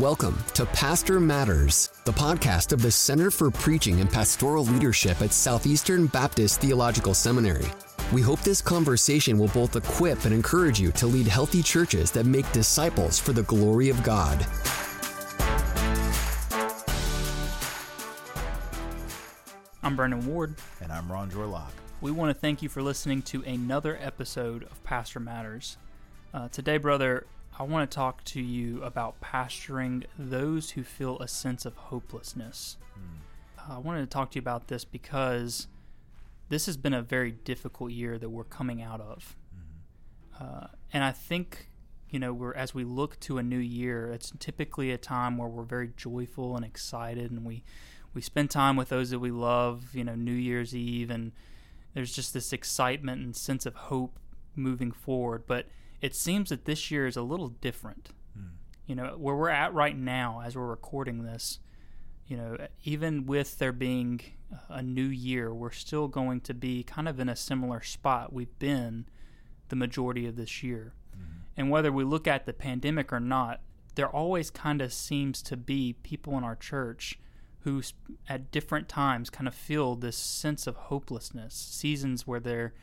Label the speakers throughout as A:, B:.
A: Welcome to Pastor Matters, the podcast of the Center for Preaching and Pastoral Leadership at Southeastern Baptist Theological Seminary. We hope this conversation will both equip and encourage you to lead healthy churches that make disciples for the glory of God.
B: I'm Brendan Ward.
C: And I'm Ronjour Locke.
B: We want to thank you for listening to another episode of Pastor Matters. Uh, today, brother, I want to talk to you about pastoring those who feel a sense of hopelessness. Mm. Uh, I wanted to talk to you about this because this has been a very difficult year that we're coming out of. Mm-hmm. Uh, and I think, you know, we're as we look to a new year, it's typically a time where we're very joyful and excited and we we spend time with those that we love, you know, New Year's Eve and there's just this excitement and sense of hope moving forward, but it seems that this year is a little different. Mm. You know, where we're at right now as we're recording this, you know, even with there being a new year, we're still going to be kind of in a similar spot we've been the majority of this year. Mm-hmm. And whether we look at the pandemic or not, there always kind of seems to be people in our church who at different times kind of feel this sense of hopelessness, seasons where they're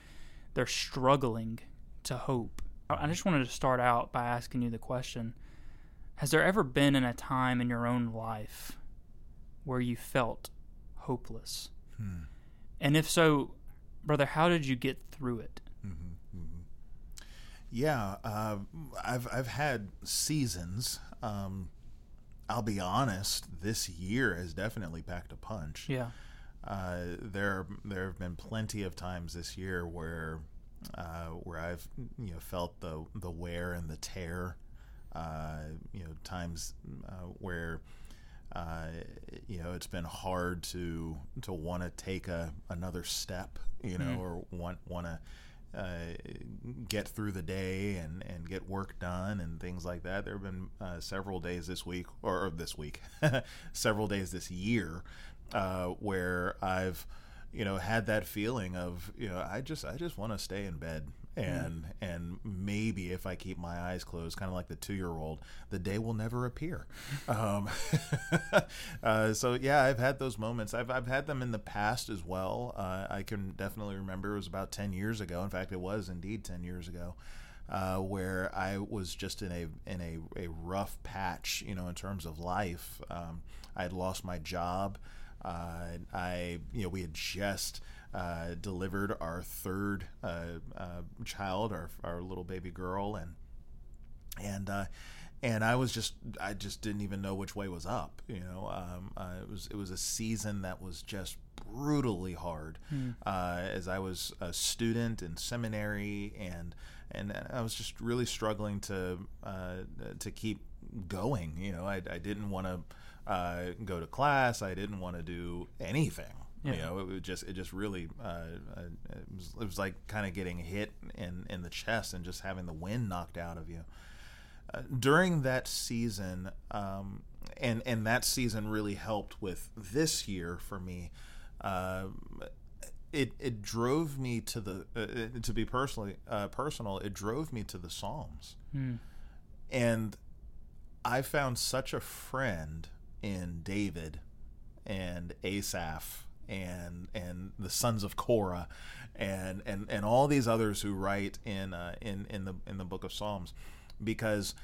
B: they're struggling to hope. I just wanted to start out by asking you the question Has there ever been in a time in your own life where you felt hopeless? Hmm. And if so, brother, how did you get through it? Mm-hmm,
C: mm-hmm. Yeah, uh, I've I've had seasons. Um, I'll be honest. This year has definitely packed a punch.
B: Yeah.
C: Uh, there there have been plenty of times this year where uh, where I've you know felt the the wear and the tear. Uh, you know, times uh, where uh, you know it's been hard to to want to take a another step. You know, mm-hmm. or want want to. Uh, get through the day and, and get work done and things like that. There have been uh, several days this week, or, or this week, several days this year, uh, where I've you know had that feeling of you know I just I just want to stay in bed and mm. and maybe if I keep my eyes closed, kind of like the two year old, the day will never appear. Um, uh, so yeah, I've had those moments. I've I've had them in the past as well. Uh, I can definitely remember it was about ten years ago. In fact, it was indeed ten years ago. Uh, where I was just in a in a, a rough patch, you know, in terms of life. Um, I had lost my job. Uh, I, you know, we had just uh, delivered our third uh, uh, child, our our little baby girl, and and uh, and I was just I just didn't even know which way was up. You know, um, uh, it was it was a season that was just brutally hard mm. uh, as I was a student in seminary and and I was just really struggling to uh, to keep going. You know, I, I didn't want to uh, go to class. I didn't want to do anything. Yeah. You know, it was just it just really uh, uh, it, was, it was like kind of getting hit in in the chest and just having the wind knocked out of you. Uh, during that season, um, and and that season really helped with this year for me. Uh, it it drove me to the uh, to be personally uh, personal. It drove me to the Psalms, hmm. and I found such a friend in David and Asaph and and the sons of Korah and and and all these others who write in uh, in in the in the book of Psalms. Because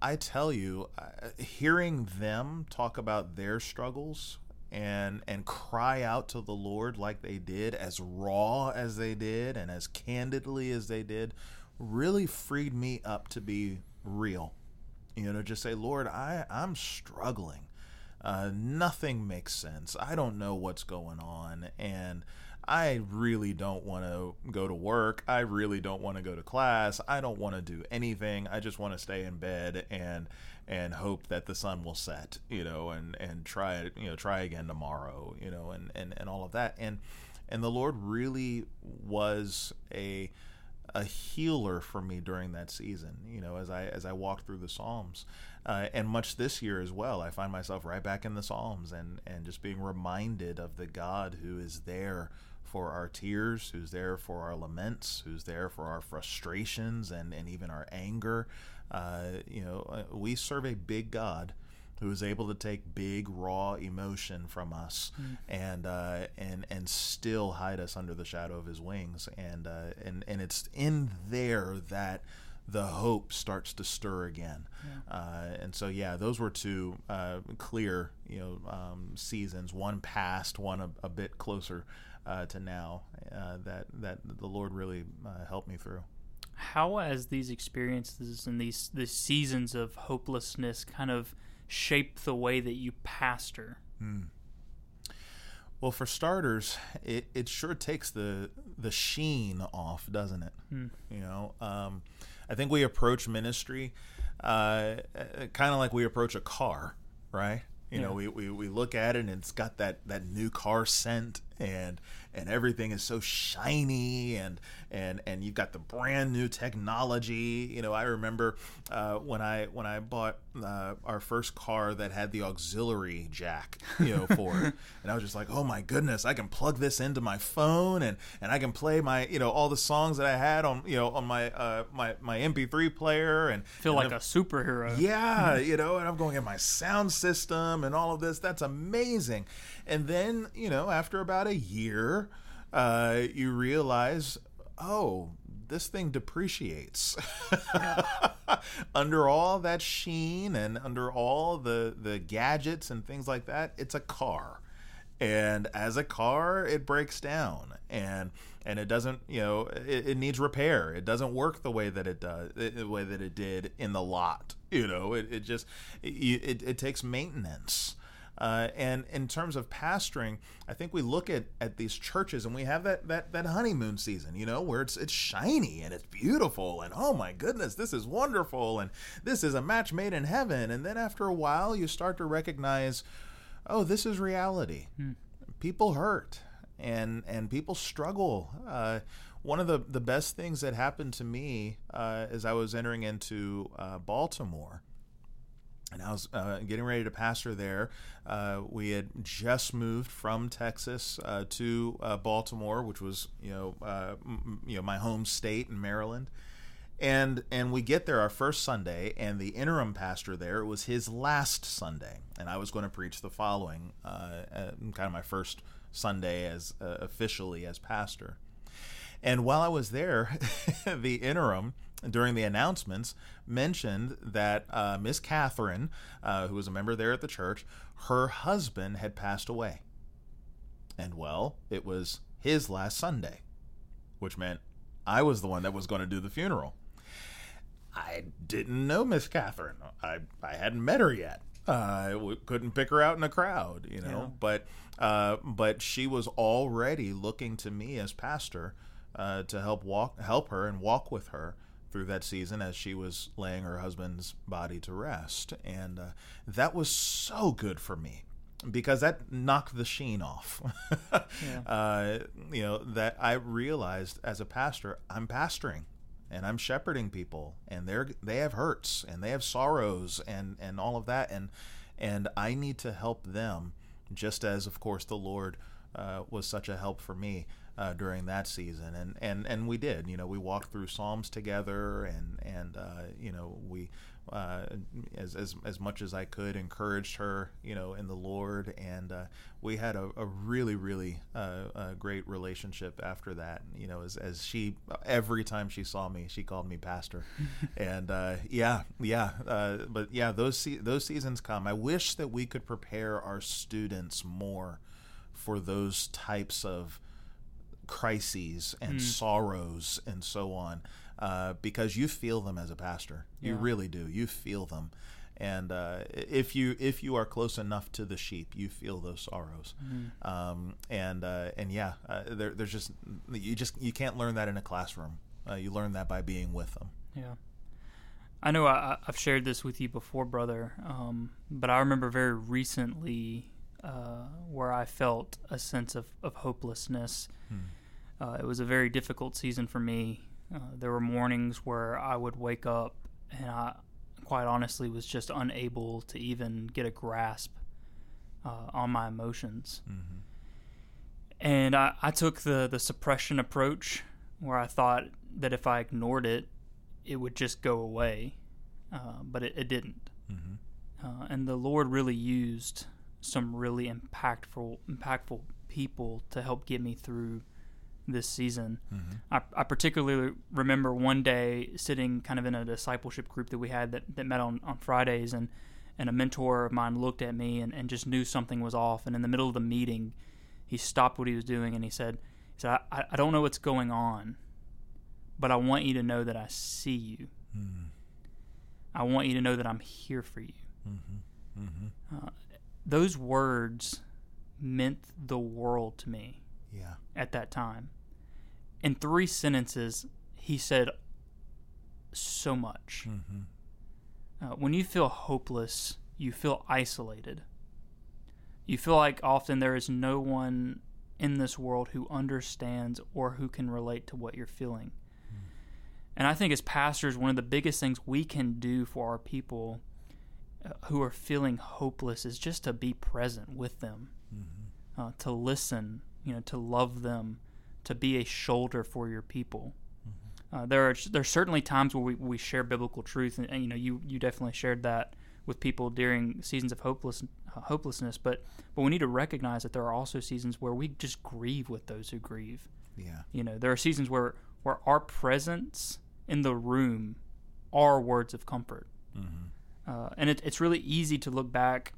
C: I tell you uh, hearing them talk about their struggles and and cry out to the Lord like they did as raw as they did and as candidly as they did really freed me up to be real. You know just say Lord I I'm struggling uh, nothing makes sense. I don't know what's going on. And I really don't want to go to work. I really don't want to go to class. I don't want to do anything. I just want to stay in bed and and hope that the sun will set, you know, and and try you know try again tomorrow, you know, and and and all of that. And and the Lord really was a a healer for me during that season. You know, as I as I walked through the Psalms, uh, and much this year as well, I find myself right back in the Psalms and and just being reminded of the God who is there for our tears, who's there for our laments, who's there for our frustrations and and even our anger. Uh, you know, uh, we serve a big God who is able to take big raw emotion from us and uh, and and still hide us under the shadow of his wings and uh, and and it's in there that the hope starts to stir again. Uh, and so yeah those were two uh, clear you know um, seasons one past one a, a bit closer uh, to now uh, that that the Lord really uh, helped me through.
B: How has these experiences and these these seasons of hopelessness kind of shaped the way that you pastor?
C: Well, for starters, it, it sure takes the the sheen off, doesn't it? You know, um, I think we approach ministry uh, kind of like we approach a car, right? You know, we, we, we look at it and it's got that, that new car scent and and everything is so shiny and and and you've got the brand new technology. You know, I remember uh, when I when I bought uh, our first car that had the auxiliary jack, you know, for it, and I was just like, oh my goodness, I can plug this into my phone and and I can play my you know all the songs that I had on you know on my uh, my my MP3 player and
B: Feel
C: and
B: like
C: then-
B: a superhero.
C: yeah, you know, and I'm going in my sound system and all of this. That's amazing. And then, you know, after about a year, uh, you realize, oh, this thing depreciates. under all that sheen and under all the the gadgets and things like that, it's a car. And as a car, it breaks down and and it doesn't, you know, it, it needs repair. It doesn't work the way that it does, the way that it did in the lot. You know, it, it just it, it, it takes maintenance. Uh, and in terms of pastoring, I think we look at, at these churches and we have that, that, that honeymoon season, you know, where it's it's shiny and it's beautiful and oh my goodness, this is wonderful and this is a match made in heaven. And then after a while, you start to recognize, oh, this is reality. People hurt and and people struggle. Uh, one of the, the best things that happened to me uh, as I was entering into uh, Baltimore and I was uh, getting ready to pastor there. Uh, we had just moved from Texas uh, to uh, Baltimore, which was you know uh, m- you know my home state in Maryland. And and we get there our first Sunday, and the interim pastor there was his last Sunday, and I was going to preach the following, uh, kind of my first Sunday as officially as pastor. And while I was there, the interim during the announcements mentioned that uh, Miss Catherine, uh, who was a member there at the church, her husband had passed away. And well, it was his last Sunday, which meant I was the one that was going to do the funeral. I didn't know Miss Catherine. I, I hadn't met her yet. Uh, I w- couldn't pick her out in a crowd, you know.
B: Yeah.
C: But uh, but she was already looking to me as pastor uh, to help walk help her and walk with her through that season as she was laying her husband's body to rest, and uh, that was so good for me because that knocked the sheen off. uh, you know that I realized as a pastor, I'm pastoring and I'm shepherding people, and they're they have hurts and they have sorrows and and all of that, and and I need to help them, just as of course the Lord uh, was such a help for me. Uh, during that season, and, and and we did, you know, we walked through Psalms together, and and uh, you know we, uh, as as as much as I could, encouraged her, you know, in the Lord, and uh, we had a, a really really uh, uh, great relationship after that. You know, as as she every time she saw me, she called me pastor, and uh, yeah, yeah, uh, but yeah, those se- those seasons come. I wish that we could prepare our students more for those types of crises and sorrows and so on uh, because you feel them as a pastor. You
B: Yeah.
C: really do. You feel them. And uh, if you if you are close enough to the sheep you feel those sorrows. Um, and uh, and yeah uh, there, there's just you just you can't learn that in a classroom. Uh, you learn that by being with them.
B: Yeah. I know I, I've shared this with you before, brother, um, but I remember very recently uh, where I felt a sense of, of hopelessness. Uh, it was a very difficult season for me. Uh, there were mornings where I would wake up and I, quite honestly, was just unable to even get a grasp uh, on my emotions. And I, I took the, the suppression approach where I thought that if I ignored it, it would just go away. Uh, but it, it didn't. uh, and the Lord really used some really impactful impactful people to help get me through this season.
C: Mm-hmm.
B: I, I particularly remember one day sitting kind of in a discipleship group that we had that, that met on, on Fridays, and, and a mentor of mine looked at me and, and just knew something was off. And in the middle of the meeting, he stopped what he was doing and he said, he said I, I don't know what's going on, but I want you to know that I see you.
C: Mm-hmm.
B: I want you to know that I'm here for you.
C: Mm-hmm. Mm-hmm.
B: Uh, those words meant the world to me
C: Yeah.
B: at that time. In three sentences, he said so much.
C: Mm-hmm.
B: Uh, when you feel hopeless, you feel isolated. You feel like often there is no one in this world who understands or who can relate to what you're feeling. And I think as pastors, one of the biggest things we can do for our people uh, who are feeling hopeless is just to be present with them,
C: Mm-hmm.
B: uh, to listen, you know, to love them, to be a shoulder for your people. Uh, there are there's certainly times where we, we share biblical truth, and, and you know you you definitely shared that with people during seasons of hopeless uh, hopelessness. But but we need to recognize that there are also seasons where we just grieve with those who grieve.
C: Yeah.
B: You know, there are seasons where where our presence in the room are words of comfort,
C: Mm-hmm.
B: uh, and it, it's really easy to look back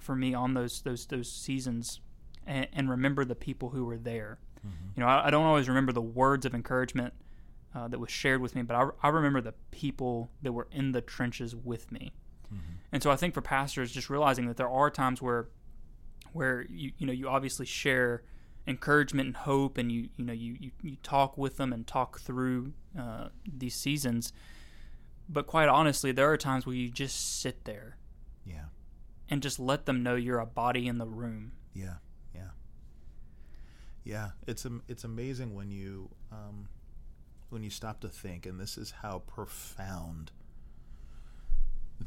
B: for me on those those those seasons and, and remember the people who were there.
C: Mm-hmm.
B: You know, I, I don't always remember the words of encouragement uh, that was shared with me, but I, I remember the people that were in the trenches with me.
C: Mm-hmm.
B: And so I think for pastors, just realizing that there are times where, where you you know you obviously share encouragement and hope, and you you know you you, you talk with them and talk through uh, these seasons. But quite honestly, there are times where you just sit there
C: Yeah.
B: and just let them know you're a body in the room.
C: Yeah, yeah. It's it's amazing when you um, when you stop to think, and this is how profound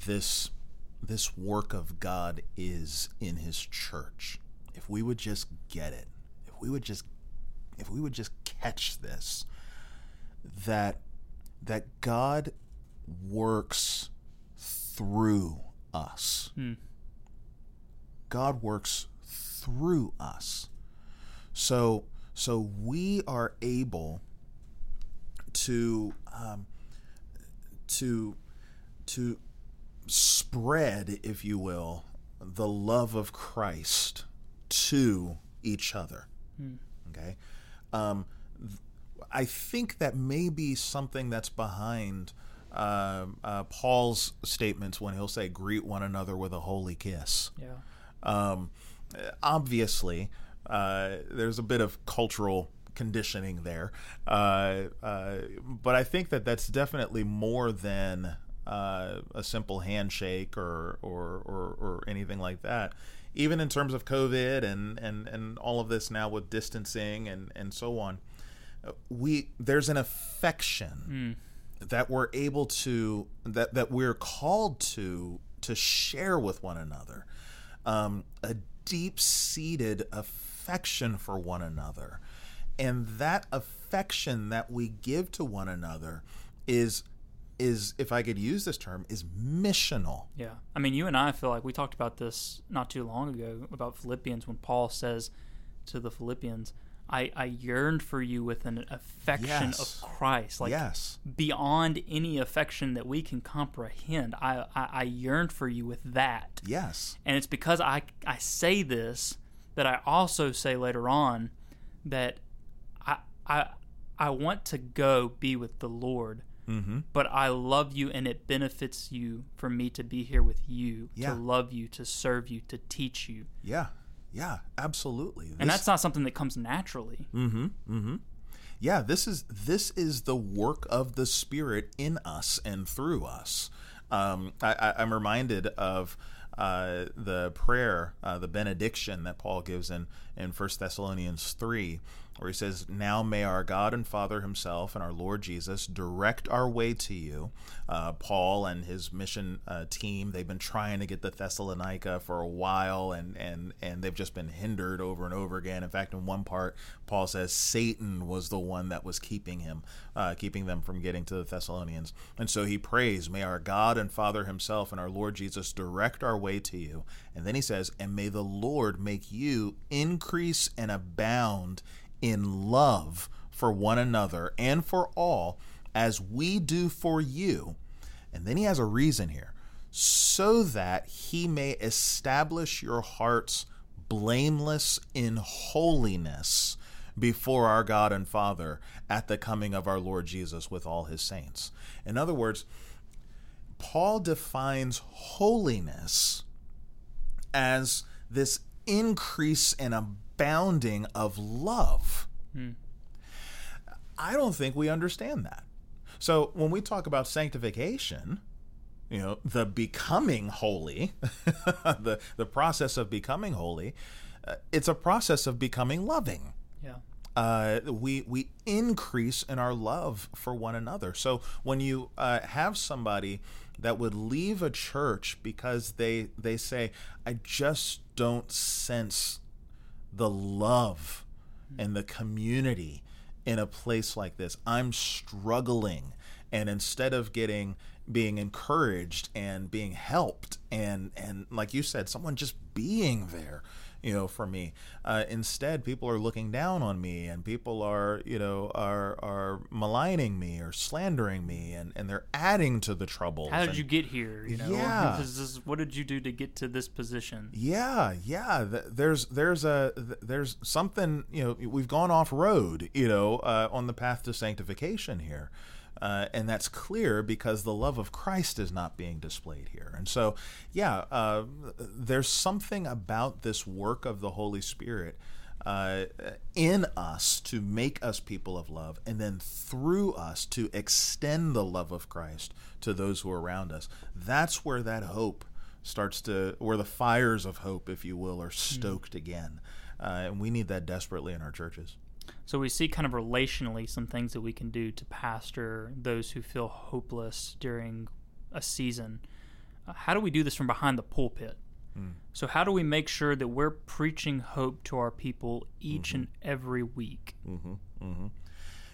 C: this this work of God is in His church. If we would just get it, if we would just if we would just catch this, that that God works through us.
B: Hmm.
C: God works through us. So so we are able to um, to to spread, if you will, the love of Christ to each other. Okay, um, I think that may be something that's behind um uh, Paul's statements when he'll say, "Greet one another with a holy kiss."
B: Yeah.
C: Um, obviously, uh, there's a bit of cultural conditioning there, uh, uh, but I think that that's definitely more than uh, a simple handshake or, or or or anything like that. Even in terms of COVID and and and all of this now with distancing and and so on, we there's an affection that we're able to that that we're called to to share with one another. Um, a deep-seated affection for one another and that affection that we give to one another is is if i could use this term is missional
B: Yeah. I mean, you and I feel like we talked about this not too long ago about Philippians when Paul says to the Philippians, I, I yearned for you with an affection
C: Yes.
B: of Christ. Like
C: yes
B: beyond any affection that we can comprehend. I, I, I yearned for you with that.
C: yes
B: And it's because I, I say this that I also say later on that I, I, I want to go be with the Lord,
C: mm-hmm.
B: but I love you and it benefits you for me to be here with you,
C: Yeah.
B: to love you, to serve you, to teach you.
C: yeah yeah absolutely
B: And that's not something that comes naturally.
C: Mm-hmm. Mm-hmm. Yeah, this is this is the work of the Spirit in us and through us. Um, I, I, I'm reminded of uh, the prayer, uh, the benediction that Paul gives in in First Thessalonians three, where he says, Now may our God and Father himself and our Lord Jesus direct our way to you. Uh, Paul and his mission uh, team, they've been trying to get to Thessalonica for a while, and, and, and they've just been hindered over and over again. In fact, in one part, Paul says Satan was the one that was keeping him, uh, keeping them from getting to the Thessalonians. And so he prays, May our God and Father himself and our Lord Jesus direct our way to you. And then he says, And may the Lord make you increase and abound in love for one another and for all, as we do for you. And then he has a reason here so that he may establish your hearts blameless in holiness before our God and Father at the coming of our Lord Jesus with all his saints. In other words, Paul defines holiness as this increase and abounding of love. Hmm. I don't think we understand that. So when we talk about sanctification, you know, the becoming holy, the the process of becoming holy, uh, it's a process of becoming loving.
B: Yeah.
C: Uh, we we increase in our love for one another. So when you uh, have somebody that would leave a church because they they say, I just don't sense the love hmm. and the community in a place like this. I'm struggling. And instead of getting being encouraged and being helped and and like you said, someone just being there, you know, for me. Uh, instead, people are looking down on me, and people are, you know, are are maligning me or slandering me, and, and they're adding to the trouble.
B: How did
C: and,
B: you get here? You know,
C: yeah.
B: Is, what did you do to get to this position?
C: Yeah, yeah. There's there's a there's something. You know, we've gone off road. You know, uh, on the path to sanctification here. Uh, and that's clear because the love of Christ is not being displayed here. And so, yeah, uh, there's something about this work of the Holy Spirit uh, in us to make us people of love, and then through us to extend the love of Christ to those who are around us. That's where that hope starts to, where the fires of hope, if you will, are stoked mm. again. Uh, and we need that desperately in our churches.
B: So we see kind of relationally some things that we can do to pastor those who feel hopeless during a season. Uh, how do we do this from behind the pulpit? Mm. So how do we make sure that we're preaching hope to our people each mm-hmm. and every week?
C: Mm-hmm. Mm-hmm.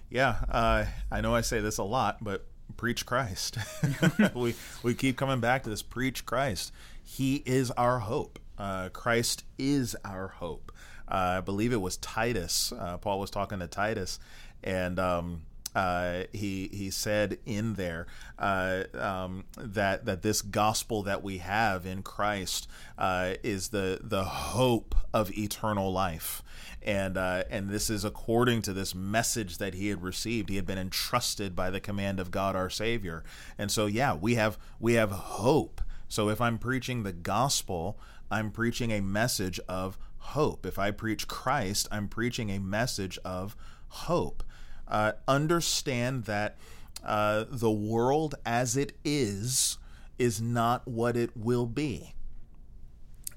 C: Yeah, uh, I know I say this a lot, but preach Christ. we we keep coming back to this: preach Christ. He is our hope. Uh, Christ is our hope I believe it was Titus. Uh, Paul was talking to Titus, and um, uh, he he said in there uh, um, that that this gospel that we have in Christ uh, is the the hope of eternal life, and uh, and this is according to this message that he had received. He had been entrusted by the command of God our Savior, and so yeah, we have we have hope. So if I'm preaching the gospel, I'm preaching a message of hope. If I preach Christ, I'm preaching a message of hope. Uh, understand that uh, the world as it is is not what it will be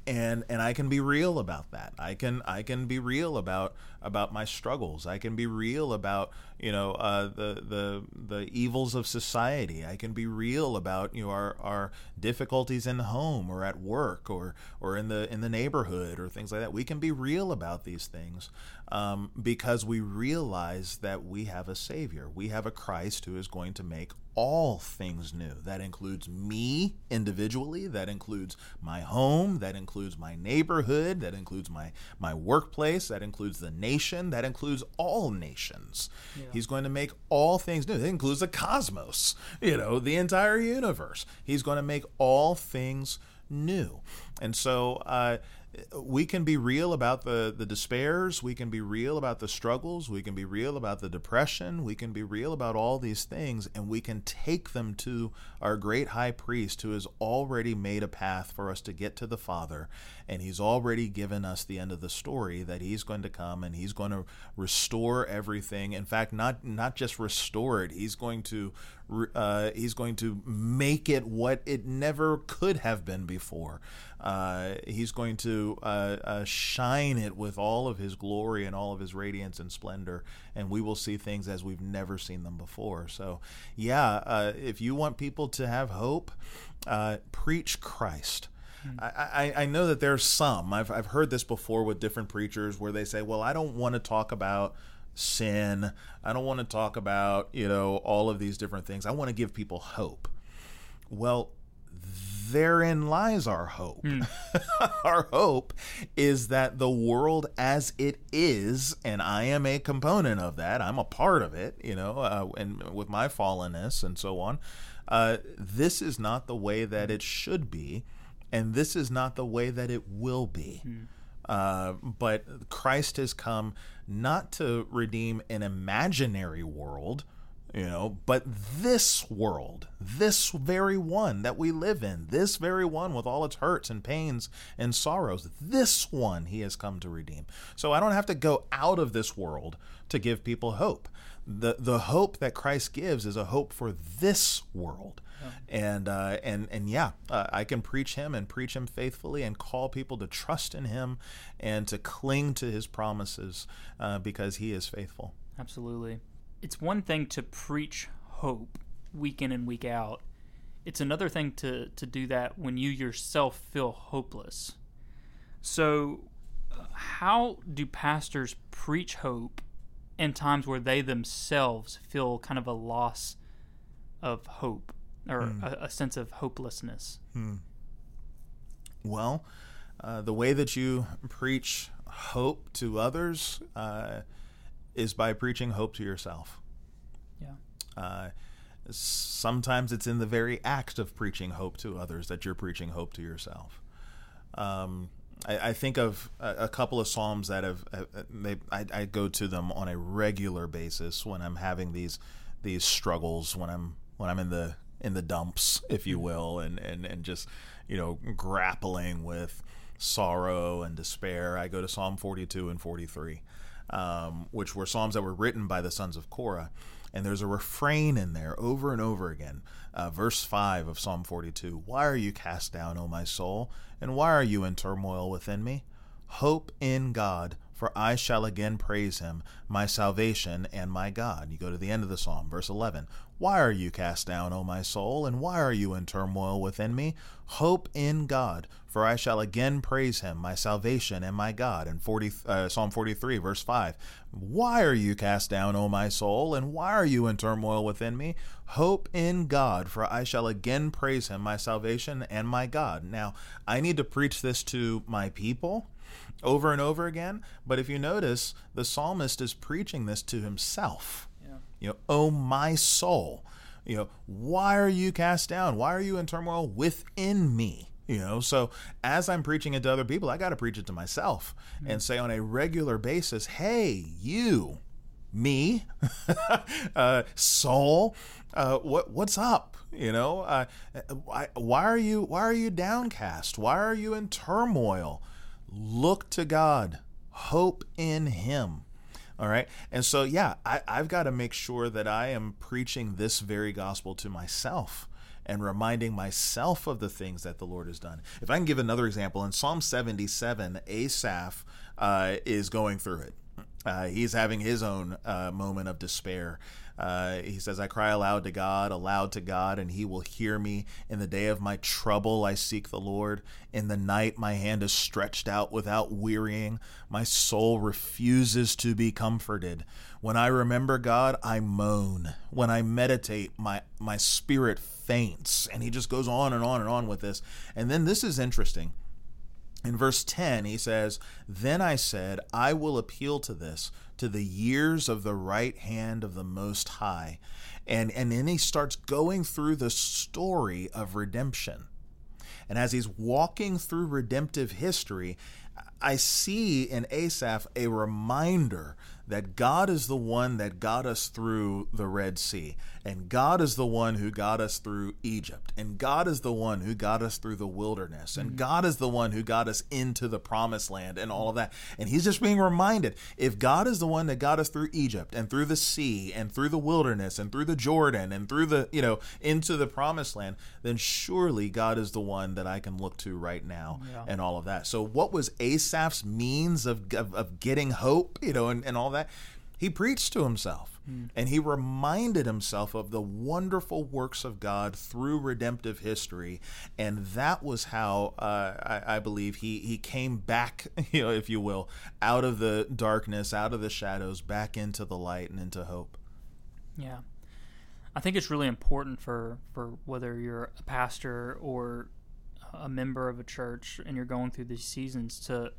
C: and and I can be real about that. I can I can be real about about my struggles. I can be real about you know uh, the the the evils of society. I can be real about you know our, our difficulties in the home or at work or or in the in the neighborhood or things like that. We can be real about these things um, because we realize that we have a Savior. We have a Christ who is going to make all things new. That includes me individually, that includes my home, that includes my neighborhood, that includes my, my workplace, that includes the nation, that includes all nations. Yeah. He's going to make all things new. That includes the cosmos, you know, the entire universe. He's going to make all things new. And so, uh, we can be real about the, the despairs. We can be real about the struggles. We can be real about the depression. We can be real about all these things, and we can take them to our great high priest who has already made a path for us to get to the Father. And he's already given us the end of the story that he's going to come and he's going to restore everything. In fact, not, not just restore it, he's going to uh, he's going to make it what it never could have been before. Uh, he's going to uh, uh, shine it with all of his glory and all of his radiance and splendor, and we will see things as we've never seen them before. So, yeah, uh, if you want people to have hope, uh, preach Christ. I, I, I know that there's some. I've, I've heard this before with different preachers where they say, well, I don't want to talk about sin. I don't want to talk about, you know, all of these different things. I want to give people hope. Well, therein lies our hope. Mm. our hope is that the world as it is, and I am a component of that, I'm a part of it, you know, uh, and with my fallenness and so on. Uh, this is not the way that it should be and this is not the way that it will be. Hmm. Uh, but Christ has come not to redeem an imaginary world, you know, but this world, this very one that we live in, this very one with all its hurts and pains and sorrows, this one he has come to redeem. So I don't have to go out of this world to give people hope. The, the hope that Christ gives is a hope for this world and uh, and and yeah, uh, I can preach Him and preach Him faithfully and call people to trust in Him and to cling to His promises uh, because He is faithful.
B: Absolutely, it's one thing to preach hope week in and week out. It's another thing to to do that when you yourself feel hopeless. So, how do pastors preach hope in times where they themselves feel kind of a loss of hope? or hmm. a, a, sense of hopelessness?
C: Hmm. Well, uh, the way that you preach hope to others uh, is by preaching hope to yourself.
B: Yeah.
C: Uh, sometimes it's in the very act of preaching hope to others that you're preaching hope to yourself. Um, I, I, think of a, a, couple of psalms that have uh, they, I, I, go to them on a regular basis when I'm having these these struggles when I'm when I'm in the in the dumps, if you will, and, and, and just, you know, grappling with sorrow and despair. I go to Psalm 42 and 43, um, which were Psalms that were written by the sons of Korah. And there's a refrain in there over and over again. Uh, verse 5 of Psalm 42 Why are you cast down, O my soul? And why are you in turmoil within me? Hope in God, for I shall again praise him, my salvation and my God. You go to the end of the psalm, verse 11. Why are you cast down, O my soul, and why are you in turmoil within me? Hope in God, for I shall again praise him, my salvation and my God. In 40, uh, Psalm 43, verse 5. Why are you cast down, O my soul, and why are you in turmoil within me? Hope in God, for I shall again praise him, my salvation and my God. Now, I need to preach this to my people over and over again, but if you notice, the psalmist is preaching this to himself you know, oh my soul, you know, why are you cast down? Why are you in turmoil within me? You know, so as I'm preaching it to other people, I got to preach it to myself mm-hmm. and say on a regular basis, hey, you, me, uh, soul, uh, what what's up? You know, uh, why, why are you why are you downcast? Why are you in turmoil? Look to God, hope in Him. All right. And so, yeah, I, I've got to make sure that I am preaching this very gospel to myself and reminding myself of the things that the Lord has done. If I can give another example, in Psalm 77, Asaph uh, is going through it. Uh, he's having his own uh, moment of despair. Uh, he says, I cry aloud to God, aloud to God, and he will hear me. In the day of my trouble, I seek the Lord. In the night, my hand is stretched out without wearying. My soul refuses to be comforted. When I remember God, I moan. When I meditate, my, my spirit faints. And he just goes on and on and on with this. And then this is interesting. In verse 10, he says, Then I said, I will appeal to this to the years of the right hand of the Most High. And, and then he starts going through the story of redemption. And as he's walking through redemptive history, I see in Asaph a reminder that God is the one that got us through the Red Sea, and God is the one who got us through Egypt, and God is the one who got us through the wilderness, and mm-hmm. God is the one who got us into the promised land and all of that. And he's just being reminded if God is the one that got us through Egypt and through the sea and through the wilderness and through the Jordan and through the, you know, into the promised land, then surely God is the one that I can look to right now yeah. and all of that. So, what was Asaph's means of, of, of getting hope, you know, and, and all that? He preached to himself mm. and he reminded himself of the wonderful works of God through redemptive history. And that was how uh, I, I, believe he, he came back, you know, if you will, out of the darkness, out of the shadows, back into the light and into hope.
B: Yeah. I think it's really important for, for whether you're a pastor or a member of a church and you're going through these seasons to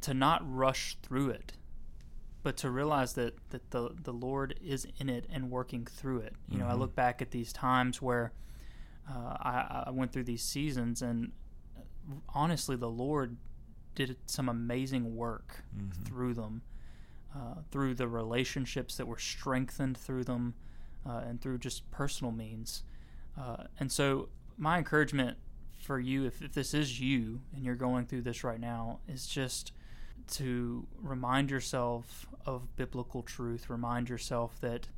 B: to not rush through it but to realize that that the the Lord is in it and working through it. You mm-hmm. know, I mm-hmm. look back at these times where uh, I, I, went through these seasons, and honestly, the Lord did some amazing work mm-hmm. through them, uh, through the relationships that were strengthened through them, uh, and through just personal means. Uh, and so, my encouragement for you, if, if this is you and you're going through this right now, is just to remind yourself of biblical truth. Remind yourself that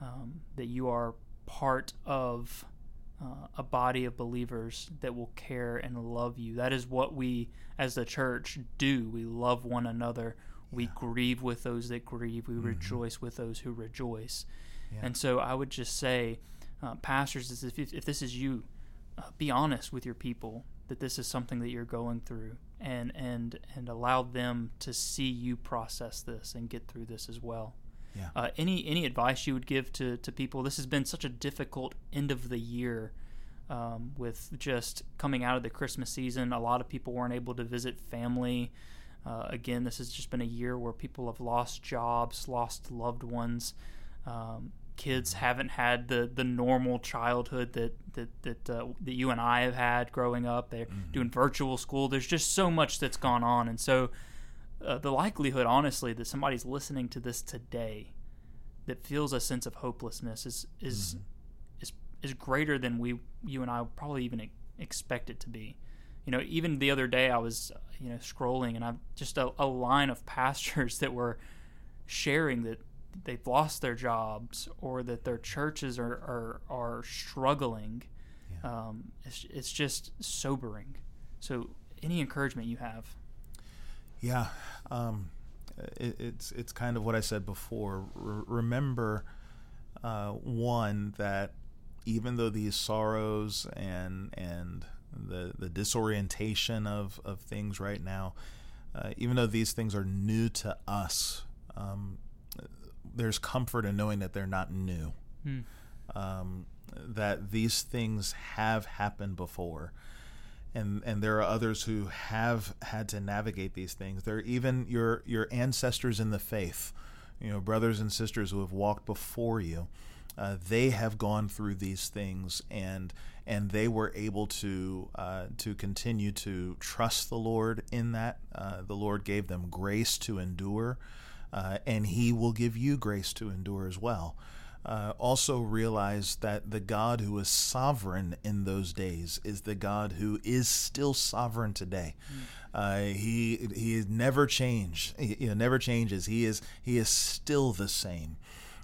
B: um, that you are part of uh, a body of believers that will care and love you. That is what we, as the church, do. We love one another. We grieve with those that grieve. We mm-hmm. rejoice with those who rejoice. Yeah. And so, I would just say, uh, pastors, if, if this is you, uh, be honest with your people that this is something that you're going through and and and allow them to see you process this and get through this as well.
C: Yeah.
B: Uh, any any advice you would give to to people? This has been such a difficult end of the year. Um, with just coming out of the Christmas season, a lot of people weren't able to visit family. Uh, again, this has just been a year where people have lost jobs, lost loved ones. Um, kids haven't had the the normal childhood that that that uh, that you and I have had growing up. They're mm-hmm. doing virtual school. There's just so much that's gone on, and so uh, the likelihood, honestly, that somebody's listening to this today that feels a sense of hopelessness is is mm-hmm. is is greater than we you and I probably even expect it to be. You know, even the other day I was you know scrolling and I've just a, a line of pastors that were sharing that they've lost their jobs or that their churches are are, are struggling. Yeah. Um, it's, it's just sobering. So, any encouragement you have?
C: Yeah, um, it, it's it's kind of what I said before. R- remember, uh, one that even though these sorrows and and the the disorientation of of things right now, uh, even though these things are new to us, um, there's comfort in knowing that they're not new. Hmm. Um, that these things have happened before. And, and there are others who have had to navigate these things. There are even your your ancestors in the faith, you know, brothers and sisters who have walked before you. Uh, they have gone through these things, and and they were able to uh, to continue to trust the Lord in that. Uh, the Lord gave them grace to endure uh, and He will give you grace to endure as well. Uh, also realize that the God who was sovereign in those days is the God who is still sovereign today. Mm. Uh, he he never changed. He you know, never changes. He is he is still the same.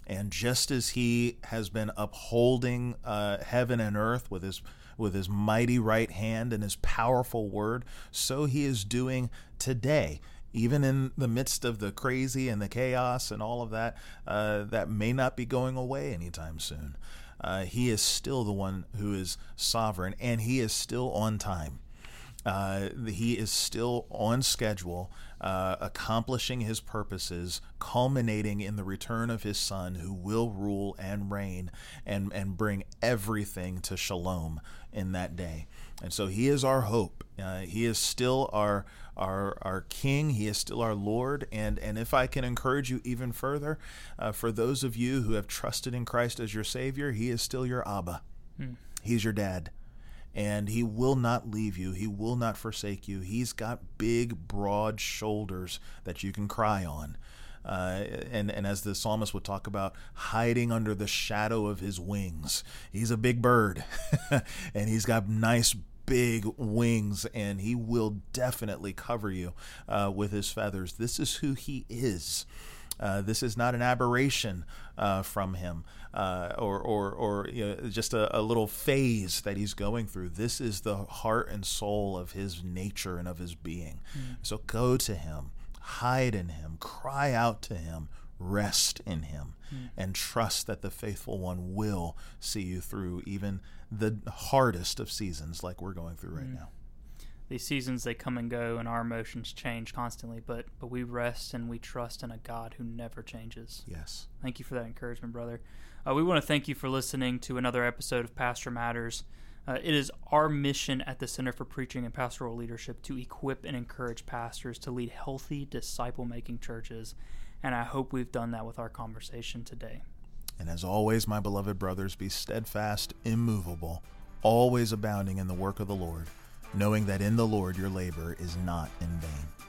C: And just as he has been upholding uh, heaven and earth with his with his mighty right hand and his powerful word, so he is doing today even in the midst of the crazy and the chaos and all of that, uh, that may not be going away anytime soon. Uh, he is still the one who is sovereign, and he is still on time. Uh, he is still on schedule, uh, accomplishing his purposes, culminating in the return of his son, who will rule and reign and, and bring everything to shalom in that day. And so he is our hope. Uh, he is still our our our King. He is still our Lord. And and if I can encourage you even further, uh, for those of you who have trusted in Christ as your Savior, He is still your Abba. Hmm. He's your dad. and he will not leave you. He will not forsake you. He's got big, broad shoulders that you can cry on. Uh, and and as the psalmist would talk about hiding under the shadow of his wings. He's a big bird, and he's got nice big wings, and he will definitely cover you uh, with his feathers. This is who he is. Uh, this is not an aberration uh, from him, uh, or or or you know, just a, a, little phase that he's going through. This is the heart and soul of his nature and of his being. Mm. So go to him, hide in him, cry out to him, rest in him, mm. and trust that the faithful one will see you through even the hardest of seasons, like we're going through right mm. now.
B: These seasons they come and go and our emotions change constantly but but we rest and we trust in a god who never changes.
C: Yes.
B: Thank you for that encouragement brother. Uh, we want to thank you for listening to another episode of pastor matters. Uh, it is our mission at the center for preaching and pastoral leadership to equip and encourage pastors to lead healthy disciple making churches and i hope we've done that with our conversation today
C: and as always my beloved brothers be steadfast immovable always abounding in the work of the lord knowing that in the Lord your labor is not in vain.